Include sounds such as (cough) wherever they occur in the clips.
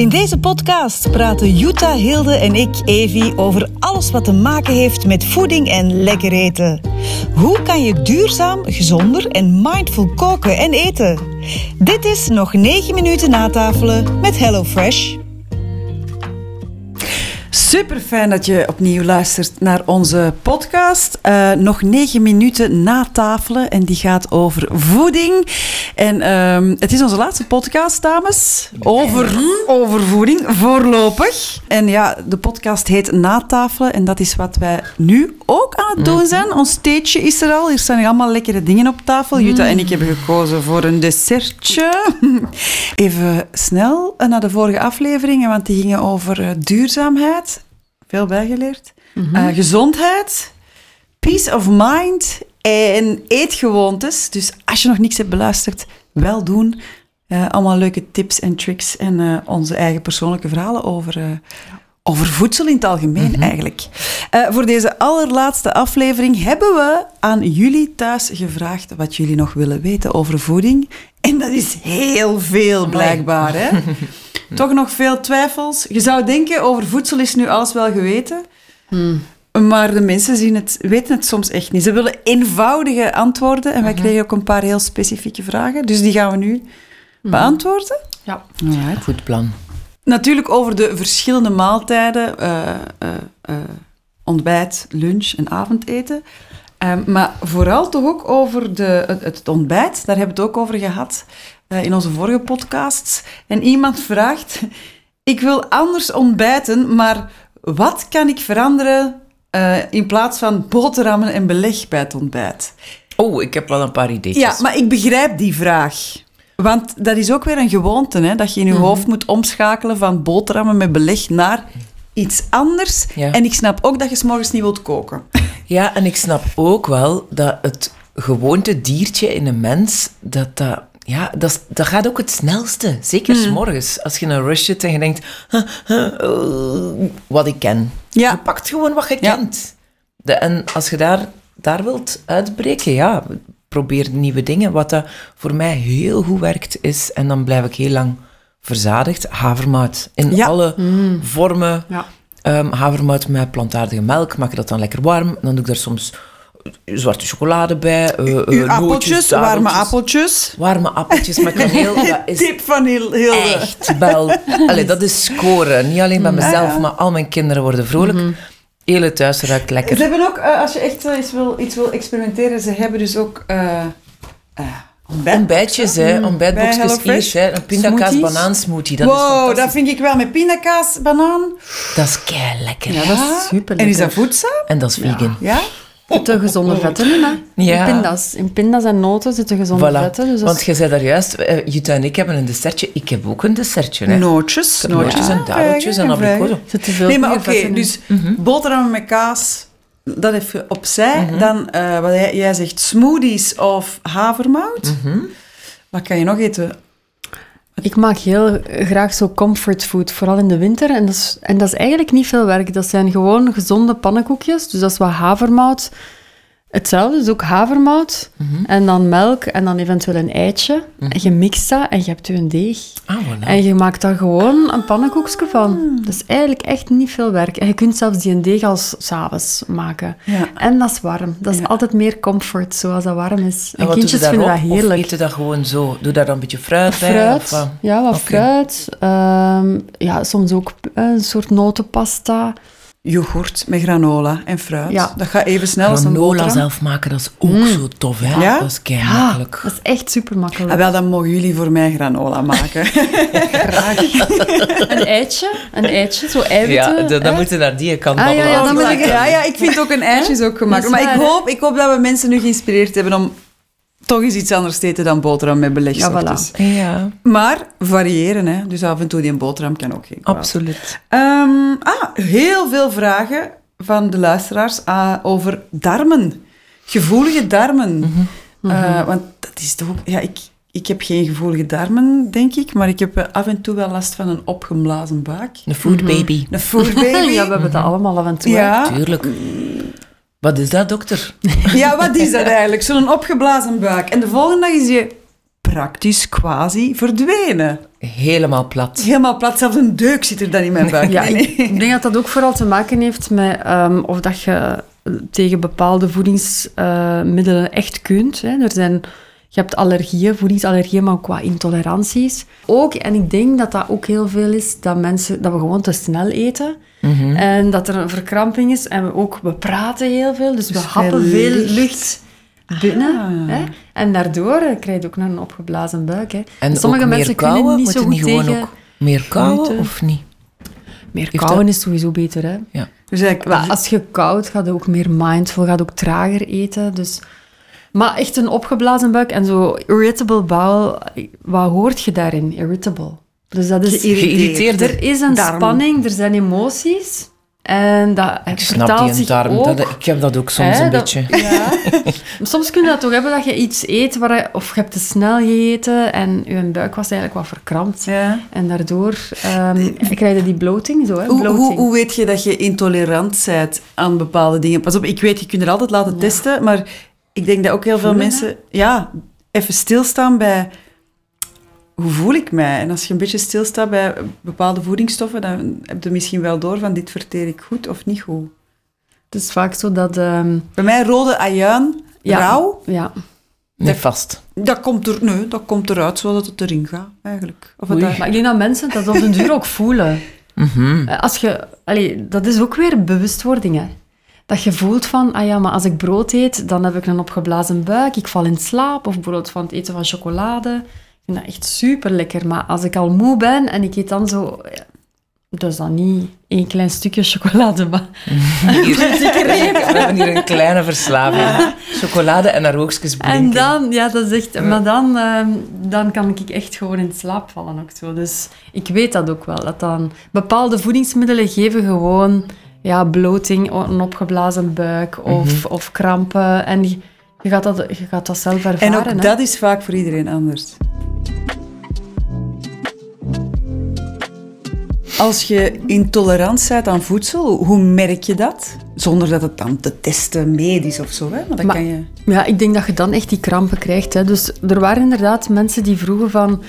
In deze podcast praten Jutta, Hilde en ik, Evi, over alles wat te maken heeft met voeding en lekker eten. Hoe kan je duurzaam, gezonder en mindful koken en eten? Dit is nog 9 minuten natafelen met HelloFresh. Super fijn dat je opnieuw luistert naar onze podcast. Uh, nog negen minuten na tafelen en die gaat over voeding. En uh, het is onze laatste podcast, dames, over, over voeding, voorlopig. En ja, de podcast heet Natafelen en dat is wat wij nu ook aan het doen mhm. zijn. Ons theetje is er al. Hier staan allemaal lekkere dingen op tafel. Jutta en ik hebben gekozen voor een dessertje. (laughs) Even snel naar de vorige afleveringen, want die gingen over uh, duurzaamheid veel bijgeleerd. Mm gezondheid, peace of mind en eetgewoontes. Dus als je nog niks hebt beluisterd, wel doen. Uh, allemaal leuke tips en tricks en uh, onze eigen persoonlijke verhalen over, over voedsel in het algemeen mhm. eigenlijk. voor deze allerlaatste aflevering hebben we aan jullie thuis gevraagd wat jullie nog willen weten over voeding. En dat is heel veel blijkbaar. Hè? (laughs) Toch nog veel twijfels. Je zou denken, over voedsel is nu alles wel geweten. Hmm. Maar de mensen zien het, weten het soms echt niet. Ze willen eenvoudige antwoorden. En wij mhm. kregen ook een paar heel specifieke vragen. Dus die gaan we nu mhm. beantwoorden. Ja, goed plan. Natuurlijk over de verschillende maaltijden. Uh, uh, uh, ontbijt, lunch en avondeten. Um, maar vooral toch ook over de, het, het, ontbijt. Daar hebben we het ook over gehad. Eh, in onze vorige podcasts. En iemand vraagt: Ik wil anders ontbijten, maar wat kan ik veranderen uh, in plaats van boterhammen en beleg bij het ontbijt? Oh, ik heb wel een paar ideeën. Ja, maar ik begrijp die vraag. Want dat is ook weer een gewoonte, hè, dat je in je mhm. hoofd moet omschakelen van boterhammen met beleg naar iets anders. En ik snap ook dat je s'morgens niet wilt koken. Ja, en ik snap ook wel dat het gewoonte diertje in een mens, dat dat ja, dat, dat gaat ook het snelste. Zeker mm. s morgens. Als je in een rush zit en je denkt... Uh, wat ik ken. Ja. Je pakt gewoon wat je kent. De, en als je daar, daar wilt uitbreken, ja, probeer nieuwe dingen. Wat dat voor mij heel goed werkt, is... En dan blijf ik heel lang verzadigd. Havermout. In alle mm. vormen. Ja. Um, havermout met plantaardige melk. Maak je dat dan lekker warm. Dan doe ik daar soms zwarte chocolade bij. Uh, uh, appeltjes, warme appeltjes. Warme appeltjes met kaneel. (laughs) Dat is Tip van heel, heel echt wel. Allee, dat is scoren. Niet alleen bij mezelf, maar al mijn kinderen worden vrolijk. Mm Hele thuis ruikt lekker. Ze hebben ook, uh, als je echt iets wil, iets wil experimenteren, ze hebben dus ook... Ontbijt, Ontbijtjes, hè. Mm. Ontbijtboxjes hè. Een pindakaas banaansmoothie. Dat wow, dat vind ik wel. Met pindakaas banaan. Dat is kei lekker. Ja, dat is super lekker. En is dat voedzaam? En dat is vegan. Ja? zitten gezonde vetten in, hè? Ja. In pinda's. In pinda's en noten zitten gezonde vetten. Dus Want je zei daar juist, uh, Jutta en ik hebben een dessertje. Ik heb ook een dessertje, hè? Nootjes. Nootjes en dadeltjes en abrikozen. Zitten veel Nee, maar oké, dus mm boterhammen met kaas, dat even opzij. Mm Dan, uh, wat jij, jij, zegt, smoothies of havermout. Mm Wat kan je nog eten? Ik maak heel graag zo comfort food, vooral in de winter. En dat, is, en dat is eigenlijk niet veel werk. Dat zijn gewoon gezonde pannenkoekjes. Dus dat is wat havermout, Hetzelfde, dus ook havermout mhm. en dan melk en dan eventueel een eitje. Mhm. En je mixt dat en je hebt je een deeg. Ah, voilà. En je maakt daar gewoon een pannenkoekje van. Ah. Dat is eigenlijk echt niet veel werk. En je kunt zelfs die een deeg als s'avonds maken. Ja. En dat is warm. Dat is altijd meer comfort, zoals dat warm is. En, kindjes vinden dat heerlijk. Of eten dat gewoon zo? Doe daar dan een beetje fruit, bij? Of, ja, wat fruit. Ehm, ja, soms ook eh, een soort notenpasta yoghurt met granola en fruit. Ja. Dat gaat even snel granola als een Granola zelf maken, dat is ook mm. zo tof, hè? Ja? Dat is kei makkelijk. dat is echt super makkelijk. Ah, wel, dan mogen jullie voor mij granola maken. Graag. (laughs) een eitje, een eitje, zo eiwitten. Ja, dan, dan moeten naar die kant ah, ja, ja, dan ik, ja, ja, ik vind ook een eitje is ook gemakkelijk. Maar ik hoop, ik hoop dat we mensen nu geïnspireerd hebben om toch eens iets anders eten dan boterham met beleg. Ja, voilà. ja. Maar variëren, hè. Dus af en toe die een boterham kan ook geen kwaad. Absoluut. Um, ah, heel veel vragen van de luisteraars uh, over darmen. Gevoelige darmen. Mm -hmm. want dat is toch... Ja, ik, ik heb geen gevoelige darmen, denk ik, maar ik heb af en toe wel last van een opgeblazen buik. Een food baby. Mm -hmm. Een food baby. (laughs) ja, we hebben dat allemaal af en toe. Ja. Tuurlijk. Wat is dat, dokter? (laughs) Ja, wat is dat eigenlijk? Zo'n opgeblazen buik. En de volgende dag is je praktisch quasi verdwenen. Helemaal plat. Helemaal plat, zelfs een deuk zit er dan in mijn (laughs) buik. Ja, Nee, ik, nee. (laughs) ik denk dat dat ook vooral te maken heeft met ehm, of dat je tegen bepaalde voedingsmiddelen echt kunt. Hè. Er zijn, je hebt allergieën, voedingsallergieën, maar ook qua intoleranties. Ook, en ik denk dat dat ook heel veel is, dat, mensen, dat we gewoon te snel eten. Mhm. En dat er een verkramping is. En we ook, we praten heel veel, dus, Dus we happen veel veel lucht. lucht, binnen. Ah. Hè. En daardoor eh, krijg je ook nog een opgeblazen buik. Hè. En Sommige ook mensen meer kunnen niet zo goed niet gewoon tegen... ook meer kauwen, gluten? of niet? Meer dat- is sowieso beter, hè. Dus eigenlijk, Maar als je koud gaat je ook meer mindful, gaat ook trager eten. Dus... Maar echt een opgeblazen buik en zo irritable bowel, wat hoort je daarin? Irritable. Dus dat is... Geïrriteerd. Er is een Darm. spanning, er zijn emoties. En dat Ik vertaalt snap die een zich darm. ook. Dat, ik heb dat ook soms Hè, een dat- beetje. Ja. (laughs) Soms kun je dat toch hebben dat je iets eet waar je, of je hebt te snel gegeten en je buik was eigenlijk wat verkrampt. ja. En daardoor ehm, krijg je die bloating zo, hè? Hoe, bloating. hoe, hoe weet je dat je intolerant bent aan bepaalde dingen? Pas op, ik weet, je kunt er altijd laten testen, maar ik denk dat ook heel veel Voelen, mensen... Ja, even stilstaan bij... Hoe voel ik mij? En als je een beetje stilstaat bij bepaalde voedingsstoffen, dan heb je misschien wel door van dit verteer ik goed of niet goed. Het is vaak zo dat... ehm, Bij mij rode ajuin, Ja. rauw, ja, Nee, vast. dat komt, er, nee, dat komt eruit zodat het erin gaat, eigenlijk. Of Maar ik denk dat mensen dat op den duur ook voelen. Mhm. Eh, Als je, allee, dat is ook weer bewustwording. Hè. Dat je voelt van, ah ja, maar als ik brood eet, dan heb ik een opgeblazen buik, ik val in slaap, of bijvoorbeeld van het eten van chocolade. Ik vind dat echt super lekker. Maar als ik al moe ben en ik eet dan zo, ja, dat is dan niet één klein stukje chocolade, maar (laughs) Hier, (laughs) we hebben hier een kleine verslaving. Chocolade en haar oogstjes blinken. En dan, ja, dat is echt... Maar dan, ehm, dan kan ik echt gewoon in slaap vallen ook zo. Dus ik weet dat ook wel. Dat dan bepaalde voedingsmiddelen geven gewoon ja, bloating, een opgeblazen buik of, of krampen. En je, je gaat dat, je gaat dat zelf ervaren. En ook hè. dat is vaak voor iedereen anders. Als je intolerant bent aan voedsel, hoe merk je dat? Zonder dat het dan te testen medisch of zo, hè? Maar dat Maar- kan je... Ja, ik denk dat je dan echt die krampen krijgt. Hè. Dus er waren inderdaad mensen die vroegen van...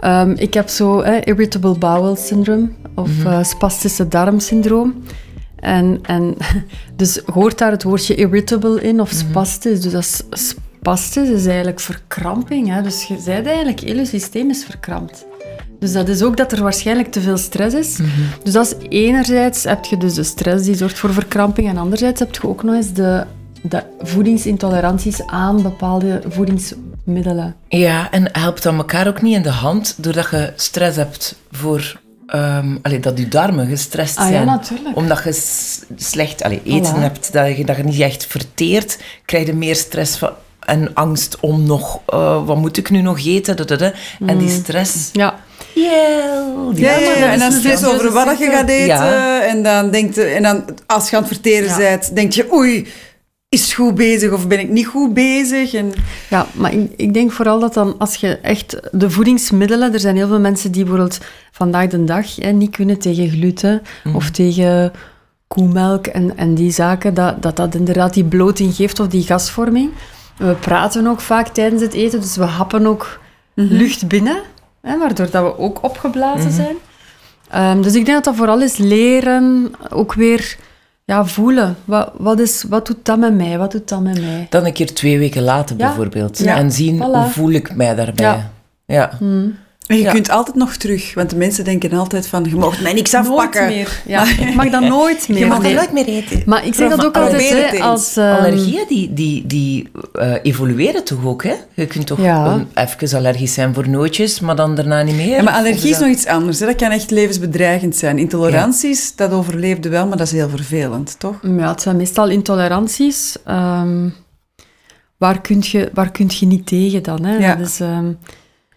ehm, ik heb zo hè, irritable bowel syndrome of eh, spastische darmsyndroom. En, en (laughs) dus hoort daar het woordje irritable in of spastisch. Dus dat is, spastisch is eigenlijk verkramping. Hè. Dus je zei eigenlijk, heel je systeem is verkrampt. Dus dat is ook dat er waarschijnlijk te veel stress is. Dus dat is enerzijds heb je dus de stress die zorgt voor verkramping en anderzijds heb je ook nog eens de, de voedingsintoleranties aan bepaalde voedingsmiddelen. Ja, en helpt dat elkaar ook niet in de hand doordat je stress hebt voor... ehm allee, dat je darmen gestrest Ah ja, zijn. natuurlijk. Omdat je slecht allee, eten Voilà. hebt, dat je, dat je niet echt verteert, krijg je meer stress van, en angst om nog... eh, wat moet ik nu nog eten? Da, da, da. En die stress... Ja, Yeah, die Ja, ja, en dan stress over wat dat je gaat eten. Ja. En dan denkt je, en dan als je aan het verteren Ja. bent, denk je, oei, is goed bezig of ben ik niet goed bezig? En, ja maar ik, ik denk vooral dat dan als je echt de voedingsmiddelen... Er zijn heel veel mensen die bijvoorbeeld vandaag de dag hè, niet kunnen tegen gluten of tegen koemelk en, en die zaken, dat, dat dat inderdaad die bloting geeft of die gasvorming. We praten ook vaak tijdens het eten, dus we happen ook lucht binnen, hè, waardoor dat we ook opgeblazen zijn. Ehm, dus ik denk dat dat vooral is leren, ook weer ja, voelen. Wat, wat, is, wat doet dat met mij? Wat doet dat met mij? Dan een keer twee weken later Ja. bijvoorbeeld. Ja. En zien Voilà. hoe voel ik mij daarbij. Ja. Ja. En je Ja. kunt altijd nog terug, want de mensen denken altijd van, je mag mij niks afpakken. Nooit meer. Ja, (laughs) ik mag dat nooit meer. Je mag Nee. er nooit meer eten. Maar ik zeg dat ook altijd, hè, als... ehm, Allergieën die, die, die eh, evolueren toch ook, hè? Je kunt toch Ja. even allergisch zijn voor nootjes, maar dan daarna niet meer. Ja, maar allergie is dat- nog iets anders. Hè. Dat kan echt levensbedreigend zijn. Intoleranties, dat overleefde wel, maar dat is heel vervelend, toch? Ja, het zijn meestal intoleranties. Ehm, waar, kun je, waar kun je niet tegen dan? Hè? Ja. Dat is, ehm,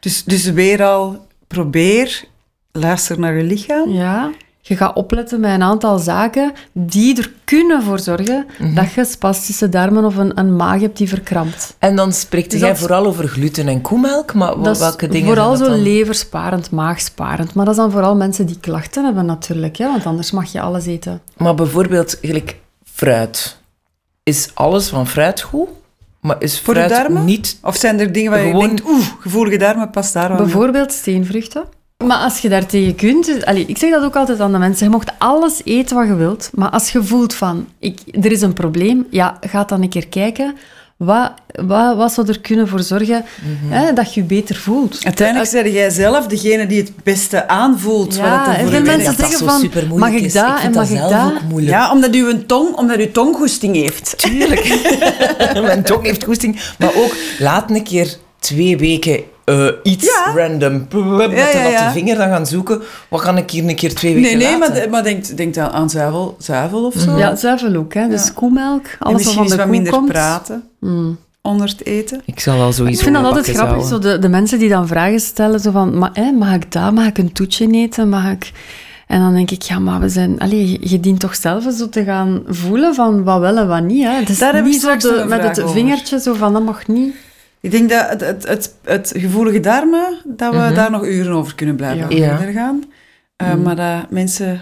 Dus, dus weer al, probeer, luister naar je lichaam. ja, je gaat opletten met een aantal zaken die er kunnen voor zorgen Mhm. dat je spastische darmen of een, een maag hebt die verkrampt. En dan spreekt Dus jij dat- vooral over gluten en koemelk, maar Dat welke dingen vooral zijn zo dat dan? leversparend, maagsparend. Maar dat is dan vooral mensen die klachten hebben natuurlijk, hè? want anders mag je alles eten. Maar bijvoorbeeld, gelijk fruit. Is alles van fruit goed? Maar is Voor de darmen? niet... Of zijn er dingen waar je Gewoon- denkt, oeh, gevoelige darmen, past daar wel. Bijvoorbeeld steenvruchten. Maar als je daar tegen kunt... dus- allee, ik zeg dat ook altijd aan de mensen. Je mocht alles eten wat je wilt. Maar als je voelt van, ik, er is een probleem, ja, ga dan een keer kijken. Wat, wat, wat zou er kunnen voor zorgen Mhm. hè, dat je je beter voelt? Uiteindelijk ben jij zelf degene die het beste aanvoelt. Ja, wat het en veel u mensen zeggen van, mag ik dat en mag ik zelf dat? ook moeilijk. Ja, omdat uw tong, omdat uw tong goesting heeft. Tuurlijk. (laughs) Mijn tong heeft goesting. Maar ook, laat een keer twee weken eh, iets Ja. random met Ja, ja, de natte vinger dan gaan zoeken. Wat kan ik hier een keer twee weken Nee, nee, laten? maar, maar denk, denk dan aan zuivel, zuivel of zo. Ja, zuivel ook. Hè. Dus Ja. koemelk, en alles wat misschien van de wat koe minder komt. praten Mm. onder het eten. Ik zal al sowieso Ik vind dat altijd grappig, zo de, de mensen die dan vragen stellen, zo van, maar, hè, mag ik dat, mag ik een toetje eten, mag ik... En dan denk ik, ja, maar we zijn... Allee, je, je dient toch zelf eens zo te gaan voelen van wat wel en wat niet. Hè. Het is Daar niet zo de, met het over. vingertje zo van, dat mag niet. Ik denk dat het, het, het, het gevoelige darmen, dat we daar nog uren over kunnen blijven Ja. Verder gaan. Uh, Maar dat mensen,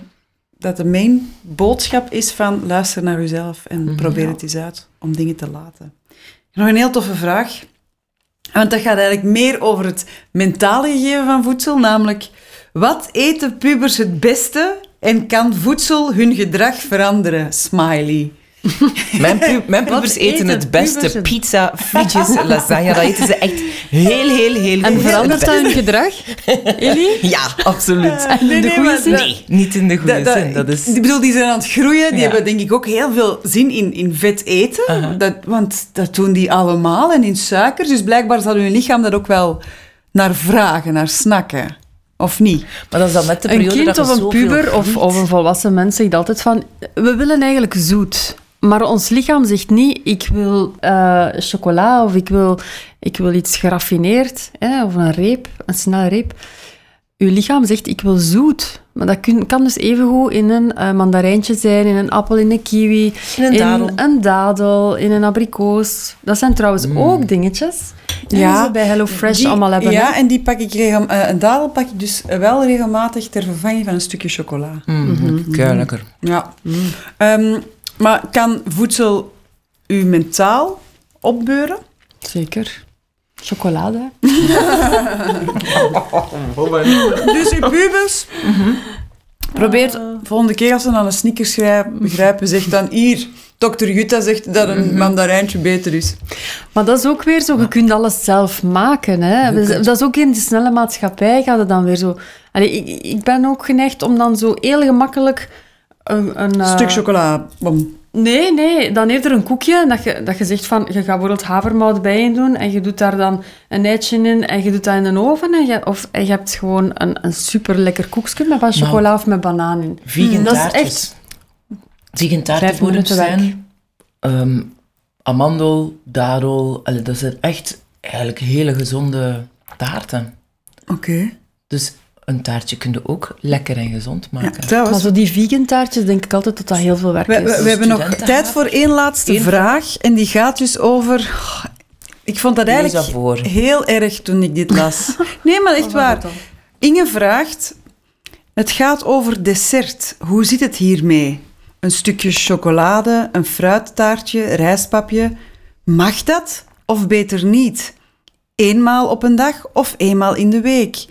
dat de main boodschap is van luister naar uzelf en probeer het eens uit om dingen te laten. Nog een heel toffe vraag. Want dat gaat eigenlijk meer over het mentale gegeven van voedsel, namelijk wat eten pubers het beste en kan voedsel hun gedrag veranderen? Smiley. (laughs) Mijn, pu mijn pubers eten eten het beste pizza, frietjes, lasagne. Dat eten ze echt heel, heel, heel En goed. verandert dat hun (laughs) gedrag, Elie? Ja, absoluut. En in de goede zin? Nee, niet in de goede zin. Dat is... Ik bedoel, die zijn aan het groeien. Die Ja. hebben denk ik ook heel veel zin in, in vet eten. dat, want dat doen die allemaal. En in suikers. Dus blijkbaar zal hun lichaam dat ook wel naar vragen, naar snakken. Of niet? Maar dat is dan net de Een periode kind dat of een puber of, of een volwassen mens zegt altijd van... We willen eigenlijk zoet. Maar ons lichaam zegt niet, ik wil eh, chocola of ik wil, ik wil iets geraffineerd. Hè, of een reep, een snelle reep. Uw lichaam zegt, ik wil zoet. Maar dat kun- kan dus evengoed in een eh, mandarijntje zijn, in een appel, in een kiwi. In een dadel. een dadel, in een abrikoos. Dat zijn trouwens ook dingetjes die Ja, ze bij HelloFresh Die- allemaal hebben. Ja, hè. en die pak ik regel, eh, een dadel pak ik dus wel regelmatig ter vervanging van een stukje chocola. Mhm, kei lekker. Ja. Ehm, maar kan voedsel u mentaal opbeuren? Zeker. Chocolade. (laughs) Dus uw pubers probeert volgende keer als ze aan een sneakers grijpen, begrijpen, zegt dan hier, dokter Jutta zegt dat een mandarijntje beter is. Maar dat is ook weer zo, je kunt alles zelf maken. Hè. Dat is ook in de snelle maatschappij gaat het dan weer zo... Allee, ik, ik ben ook geneigd om dan zo heel gemakkelijk een... een eh, Stuk chocola, bom. Nee, nee, dan eerder een koekje. Dat je, dat je zegt van, je gaat bijvoorbeeld havermout bijeen doen en je doet daar dan een eitje in en je doet dat in de oven. En je, of en je hebt gewoon een, een super lekker koekje met wat chocola of met banaan in. Vegan dat is echt... Vegan zijn ehm, amandel, dadel. allee, dat zijn echt eigenlijk hele gezonde taarten. Oké. Dus een taartje kun je ook lekker en gezond Ja, maken. Maar trouwens, zo die vegan taartjes, denk ik altijd dat dat heel veel werk we, is. we, we hebben nog tijd voor één laatste Eén vraag. En die gaat dus over... Ik vond dat eigenlijk dat voor. heel erg toen ik dit las. (laughs) Nee, maar echt waar. Inge vraagt, het gaat over dessert. Hoe zit het hiermee? Een stukje chocolade, een fruittaartje, rijstpapje. Mag dat of beter niet? Eenmaal op een dag of eenmaal in de week?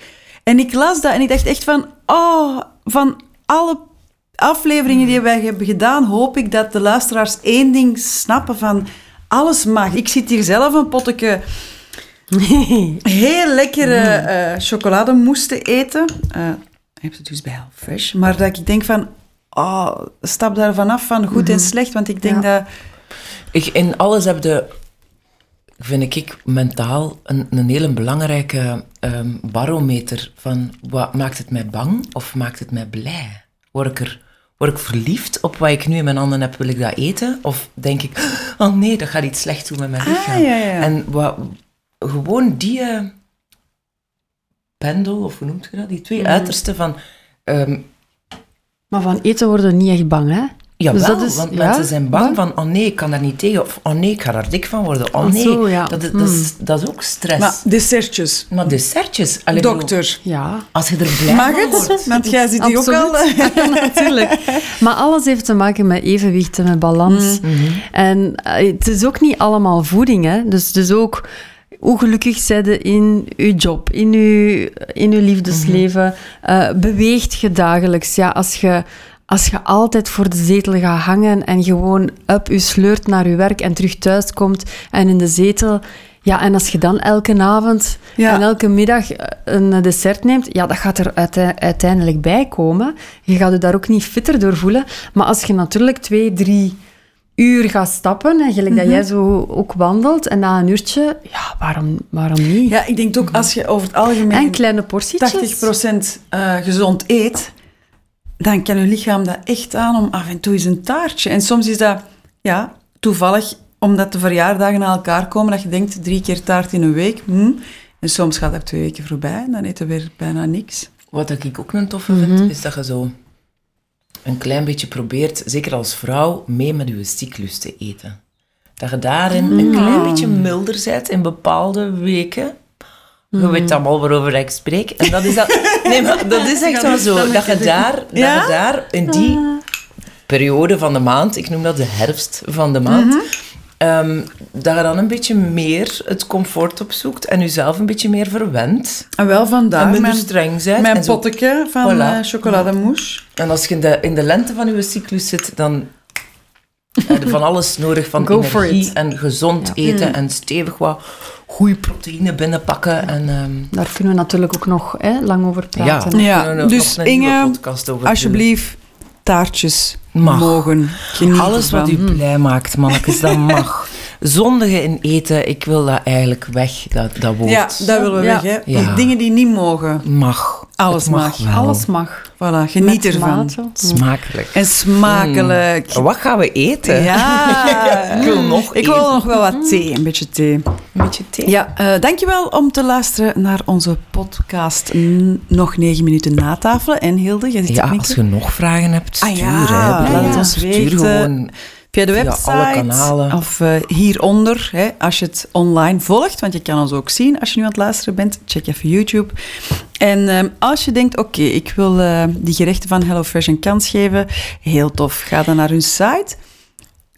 En ik las dat en ik dacht echt van, oh, van alle afleveringen die wij hebben gedaan, hoop ik dat de luisteraars één ding snappen van, alles mag. Ik zit hier zelf een potje heel lekkere eh chocolademousse te eten. Eh ik heb het dus bij HelloFresh. Maar dat ik denk van, oh, stap daar vanaf van goed en slecht. Want ik denk dat... Ik, in alles heb je, vind ik, mentaal een, een hele belangrijke ehm, barometer van wat maakt het mij bang of maakt het mij blij? Word ik, er, word ik verliefd op wat ik nu in mijn handen heb, wil ik dat eten? Of denk ik, (gasps) oh nee, dat gaat iets slecht doen met mijn lichaam? Ah, ja, ja. En wat, gewoon die eh, pendel, of hoe noemt je dat? Die twee uitersten van... ehm, Maar van eten worden we niet echt bang, hè? Jawel, Dus dat is- want ja, mensen zijn bang ja. van, oh nee, ik kan daar niet tegen, of oh nee, ik ga daar dik van worden, oh nee. Zo, ja. dat, is- dat, is, dat is ook stress. Maar Maar, dessertjes. dessertjes, allee, bedoel, Dokter. Ja, als je er blij Mag het? wordt. Want jij ziet die ook al. Natuurlijk. Maar alles heeft te maken met evenwicht en met balans. En eh, het is ook niet allemaal voeding, hè. Dus het is ook hoe gelukkig zijt je in je job, in je, in je liefdesleven. Eh, beweegt je dagelijks. Ja, als je... Als je altijd voor de zetel gaat hangen en gewoon up je sleurt naar je werk en terug thuis komt en in de zetel... Ja, en als je dan elke avond Ja. en elke middag eh, een dessert neemt, ja, dat gaat er uite- uiteindelijk bij komen. Je gaat je daar ook niet fitter door voelen. Maar als je natuurlijk twee, drie uur gaat stappen, en gelijk dat jij zo ook wandelt, en na een uurtje, ja, waarom, waarom niet? Ja, ik denk ook als je over het algemeen en kleine portietjes. 80% eh, gezond eet, dan kan je lichaam dat echt aan om af en toe eens een taartje. En soms is dat ja, toevallig omdat de verjaardagen na elkaar komen, dat je denkt drie keer taart in een week. hm. En soms gaat dat twee weken voorbij en dan eten we weer bijna niks. Wat ik ook een toffe Mhm. vind, is dat je zo een klein beetje probeert, zeker als vrouw, mee met je cyclus te eten. Dat je daarin een Mm. klein beetje milder bent in bepaalde weken. Je weet allemaal waarover ik spreek. En dat is, dat, (laughs) nee, maar dat is echt wel zo. Dat je daar, dat je daar in die periode van de maand, ik noem dat de herfst van de maand, Mhm. ehm, dat je dan een beetje meer het comfort opzoekt en jezelf een beetje meer verwendt. En wel En vandaar minder mijn, streng bent. mijn en potteke van Voilà. eh, chocolademousse. en als je in de, in de lente van je cyclus zit, dan heb je van alles nodig. Van Go energie en gezond eten en stevig wat goede proteïne binnenpakken. En, ehm, Daar kunnen we natuurlijk ook nog hè, lang over praten. ja, Ja, we kunnen dus nog een nieuwe Inge, podcast over Alsjeblieft, taartjes Mag. mogen genieten. Alles wat u blij maakt, mannetjes, dat (laughs) mag. Zondigen in eten, ik wil dat eigenlijk weg, dat, dat woord. Ja, dat willen we Ja. weg, hè. Ja. Dingen die niet mogen. Mag. Alles mag. Alles mag. Voilà, geniet Met ervan. mate. Smakelijk. En smakelijk. Wat gaan we eten? Ja. (laughs) Ik wil nog Ik wil nog wel wat thee, een beetje thee. Een beetje thee. Ja, eh, dankjewel om te luisteren naar onze podcast Nog negen minuten natafelen. En Hilde, jij zit Ja, als je nog vragen hebt, Ah stuur. ja, hè. Laat het ons Stuur weten. gewoon Via de via website alle kanalen. of eh, hieronder, hè, als je het online volgt. Want je kan ons ook zien als je nu aan het luisteren bent. Check even YouTube. En ehm, als je denkt, oké, ik wil eh, die gerechten van HelloFresh een kans geven. Heel tof. Ga dan naar hun site.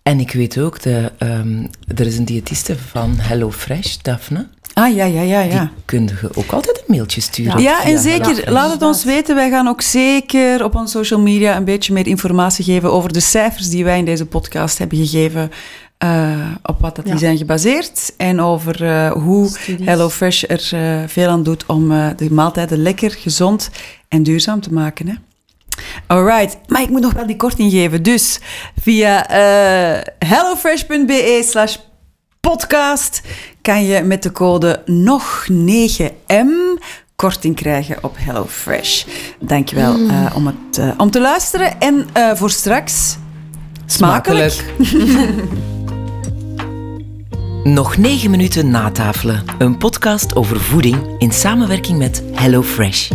En ik weet ook, de, ehm, er is een diëtiste van HelloFresh, Daphne. Ah, ja, ja, ja, ja. Die kun je ook altijd een mailtje sturen. Ja, en zeker, laat het ons weten. Wij gaan ook zeker op onze social media een beetje meer informatie geven over de cijfers die wij in deze podcast hebben gegeven. eh, op wat dat die Ja. zijn gebaseerd. En over eh, hoe Studies. HelloFresh er eh, veel aan doet om eh, de maaltijden lekker, gezond en duurzaam te maken. Hè? Alright, maar ik moet nog wel die korting geven. Dus via eh, hellofresh.be slash podcast kan je met de code NOG9M korting krijgen op HelloFresh. Dankjewel eh, om, het, eh, om te luisteren. En eh, voor straks, smakelijk. (laughs) Nog negen minuten natafelen. Een podcast over voeding in samenwerking met HelloFresh.